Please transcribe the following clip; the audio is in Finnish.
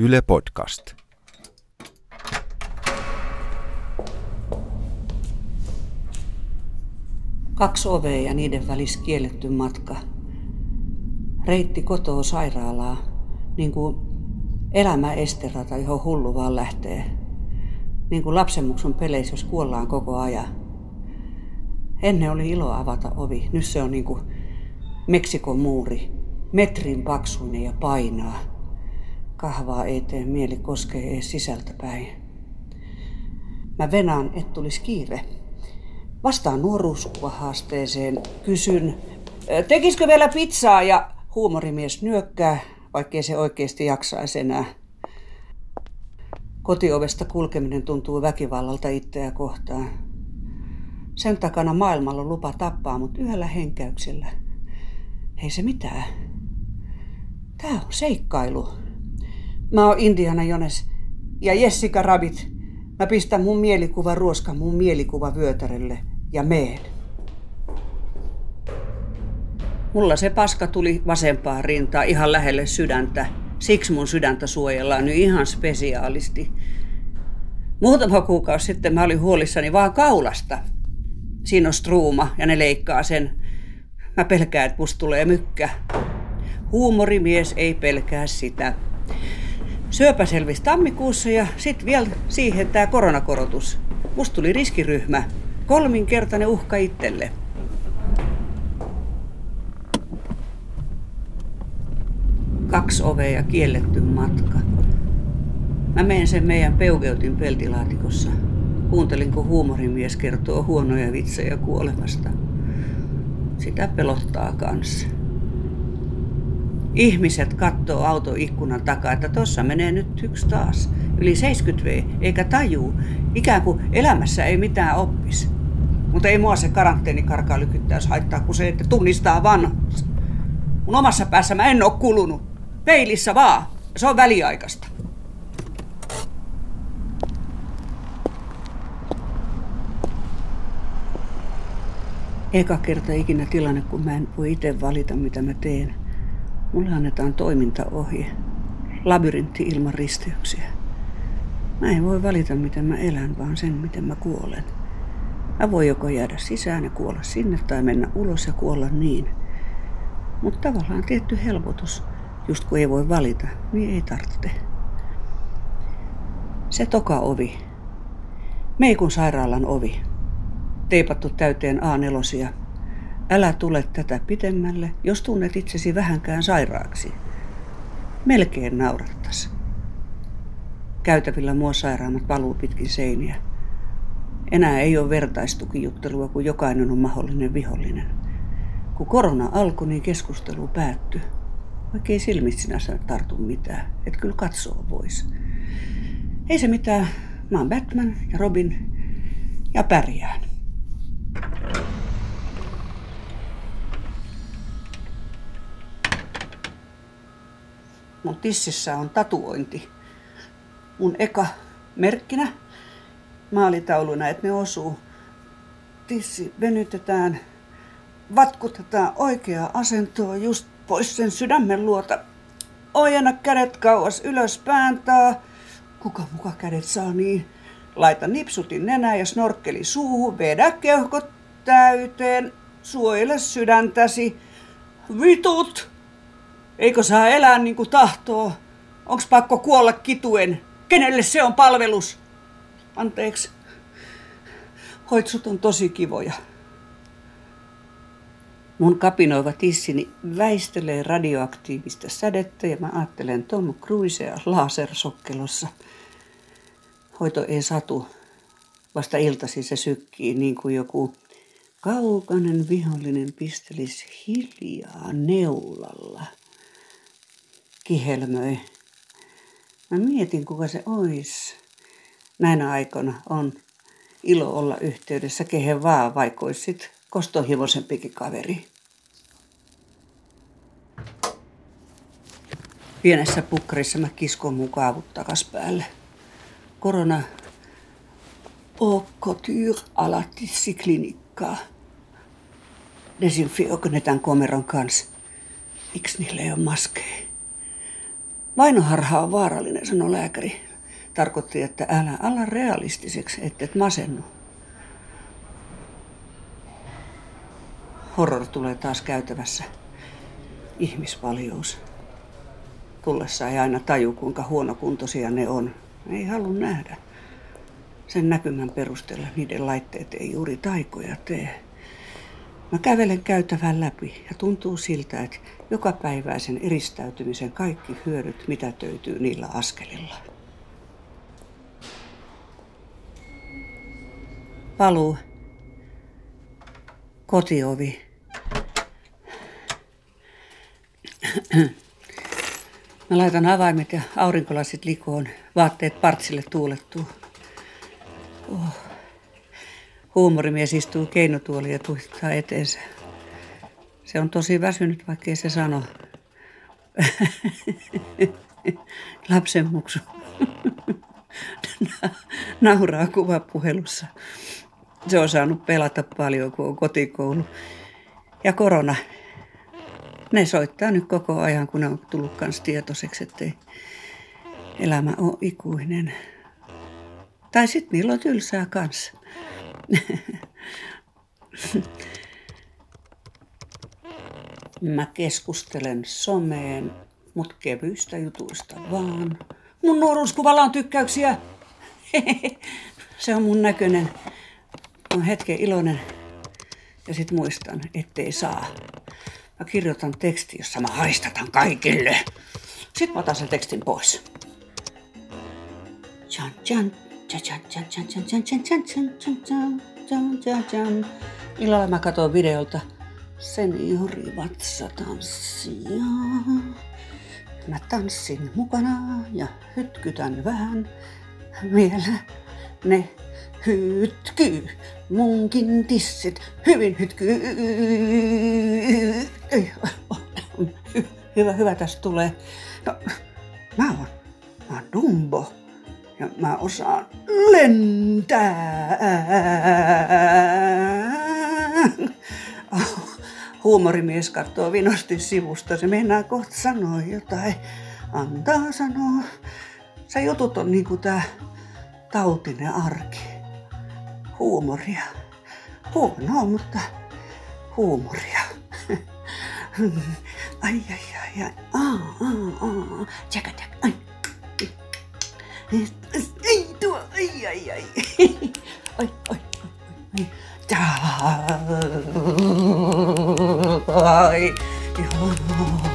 Yle Podcast. Kaksi ovea ja niiden välis kielletty matka. Reitti kotoa sairaalaa, niin kuin elämä esterata, johon hullu vaan lähtee. Niin kuin lapsenmuksun peleissä, jos kuollaan koko ajan. Ennen oli ilo avata ovi, nyt se on niin kuin Meksikon muuri, metrin paksuinen ja painaa. Kahvaa ei tee mieli koskee edes sisältäpäin. Mä venaan, et tulisi kiire. Vastaan nuoruuskuvahaasteeseen, kysyn, tekisikö vielä pizzaa ja huumorimies nyökkää, vaikkei se oikeasti jaksaisi enää. Kotiovesta kulkeminen tuntuu väkivallalta itseä kohtaan. Sen takana maailmalla on lupa tappaa, mutta yhdellä henkäyksellä. Ei se mitään. Tää on seikkailu. Mä oon Indiana Jones ja Jessica Rabbit. Mä pistän mun mielikuva ruoska mun mielikuva vyötärelle ja meen. Mulla se paska tuli vasempaan rintaan ihan lähelle sydäntä. Siksi mun sydäntä suojellaan nyt ihan spesiaalisti. Muutama kuukausi sitten mä olin huolissani vaan kaulasta. Siinä on struuma ja ne leikkaa sen. Mä pelkään, että musta tulee mykkä. Huumorimies ei pelkää sitä. Syöpä selvisi tammikuussa ja sitten vielä siihen tämä koronakorotus. Musta tuli riskiryhmä. Kolminkertainen uhka itselle. Kaksi ovea ja kielletty matka. Mä menen sen meidän peukeutin peltilaatikossa. Kuuntelin, kun huumorimies kertoo huonoja vitsejä kuolemasta. Sitä pelottaa kanssa. Ihmiset katsoo autoikkunan takaa, että tossa menee nyt yksi taas. Yli 70 V, eikä tajuu. Ikään kuin elämässä ei mitään oppis. Mutta ei mua se karanteenikarkaa lykyttäys haittaa, kun se, että tunnistaa vanhus. Mun omassa päässä mä en oo kulunut. Peilissä vaan. Se on väliaikaista. Eka kerta ikinä tilanne, kun mä en voi itse valita, mitä mä teen. Mulle annetaan toimintaohje. Labyrintti ilman risteyksiä. Mä en voi valita, miten mä elän, vaan sen, miten mä kuolen. Mä voin joko jäädä sisään ja kuolla sinne tai mennä ulos ja kuolla niin. Mutta tavallaan tietty helpotus, just kun ei voi valita, niin ei tarvitse. Se toka ovi. Meikun sairaalan ovi. Teipattu täyteen A4. Älä tule tätä pitemmälle, jos tunnet itsesi vähänkään sairaaksi. Melkein naurattas. Käytävillä mua sairaammat valuu pitkin seiniä. Enää ei ole vertaistukijuttelua, kun jokainen on mahdollinen vihollinen. Kun korona alkoi, niin keskustelu päättyi. Vaikka ei silmistä sinänsä tartu mitään, et kyllä katsoa vois. Ei se mitään, mä oon Batman ja Robin ja pärjään. Mun tississä on tatuointi. Mun eka merkkinä maalitauluna, että ne osuu. Tissi venytetään, vatkutetaan oikeaa asentoa just pois sen sydämen luota. Ojenna kädet kauas ylös pääntaa. Kuka muka kädet saa niin? Laita nipsutin nenää ja snorkkeli suuhun. Vedä keuhkot täyteen. Suojele sydäntäsi. Vitut! Eikö saa elää niin kuin tahtoo? Onks pakko kuolla kituen? Kenelle se on palvelus? Anteeksi. Hoitsut on tosi kivoja. Mun kapinoiva tissini väistelee radioaktiivista sädettä ja mä ajattelen Tom Cruisea lasersokkelossa. Hoito ei satu. Vasta iltasi se sykkii niin kuin joku kaukainen vihollinen pistelis hiljaa neulalla. Kihelmöi. Mä mietin, kuka se ois. Näinä aikoina on ilo olla yhteydessä kehen vaan, vaikka sit kostohivosempikin kaveri. Pienessä pukkarissa mä kiskon mun kaavut takas päälle. Korona au couture à la komeron kanssa? Miksi niillä ei ole maskeja? Vainoharha on vaarallinen, sanoi lääkäri. Tarkoitti, että älä ala realistiseksi, että et masennu. Horror tulee taas käytävässä. Ihmispaljous. Tullessa ei aina taju, kuinka huonokuntoisia ne on. Ei halua nähdä. Sen näkymän perusteella niiden laitteet ei juuri taikoja tee. Mä kävelen käytävän läpi ja tuntuu siltä, että jokapäiväisen eristäytymisen kaikki hyödyt mitätöityy niillä askelilla. Paluu. Kotiovi. Mä laitan avaimet ja aurinkolasit likoon, vaatteet partsille tuulettuu. Oh. Huumorimies istuu keinotuoli ja tuittaa eteensä. Se on tosi väsynyt, vaikkei se sano. Lapsen muksu. Nauraa kuvapuhelussa. Se on saanut pelata paljon, kun on kotikoulu. Ja korona. Ne soittaa nyt koko ajan, kun ne on tullut kanssa tietoiseksi, ettei elämä ole ikuinen. Tai sitten niillä on tylsää kanssa. Mä keskustelen someen, mut kevyistä jutuista vaan. Mun nuoruuskuvalla on tykkäyksiä. Se on mun näköinen. On hetken iloinen. Ja sit muistan, ettei saa. Mä kirjoitan teksti, jossa mä haistatan kaikille. Sitten mä otan sen tekstin pois. Chan, chan, Illalla mä katson videolta seniorivatsa tanssia. Mä tanssin mukana ja hytkytän vähän vielä. Ne hytkyy, munkin tissit hyvin hytkyy. Hyvä, hyvä tästä tulee. No, mä oon, mä oon Dumbo ja mä osaan lentää. Huumorimies katsoo vinosti sivusta. Se meinaa kohta sanoa jotain. Antaa sanoa. Se jutut on niinku tää tautinen arki. Huumoria. Huonoa, mutta huumoria. Ai, ai, ai, ai. Aa, aa, aa. Tjaka, tjaka. Ai. Ei tuo, ai ai ai. Oi, oi, oi. Ai, ai.